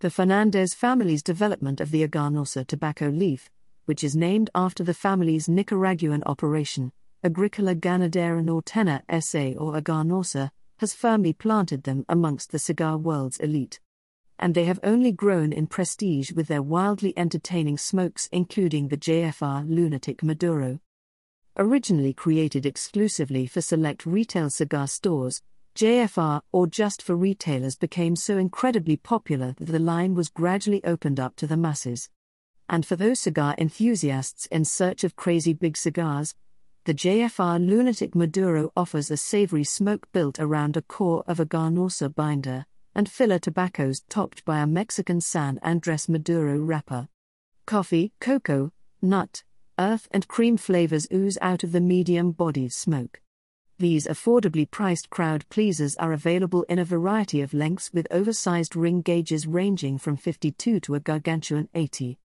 The Fernandez family's development of the Aganorsa tobacco leaf, which is named after the family's Nicaraguan operation, Agricola Ganadera Nortena SA or Aganorsa, has firmly planted them amongst the cigar world's elite. And they have only grown in prestige with their wildly entertaining smokes, including the JFR Lunatic Maduro. Originally created exclusively for select retail cigar stores, JFR or just for retailers became so incredibly popular that the line was gradually opened up to the masses. And for those cigar enthusiasts in search of crazy big cigars, the JFR Lunatic Maduro offers a savory smoke built around a core of Aganorsa binder, and filler tobaccos topped by a Mexican San Andres Maduro wrapper. Coffee, cocoa, nut, earth, and cream flavors ooze out of the medium bodied smoke. These affordably priced crowd pleasers are available in a variety of lengths with oversized ring gauges ranging from 52 to a gargantuan 80.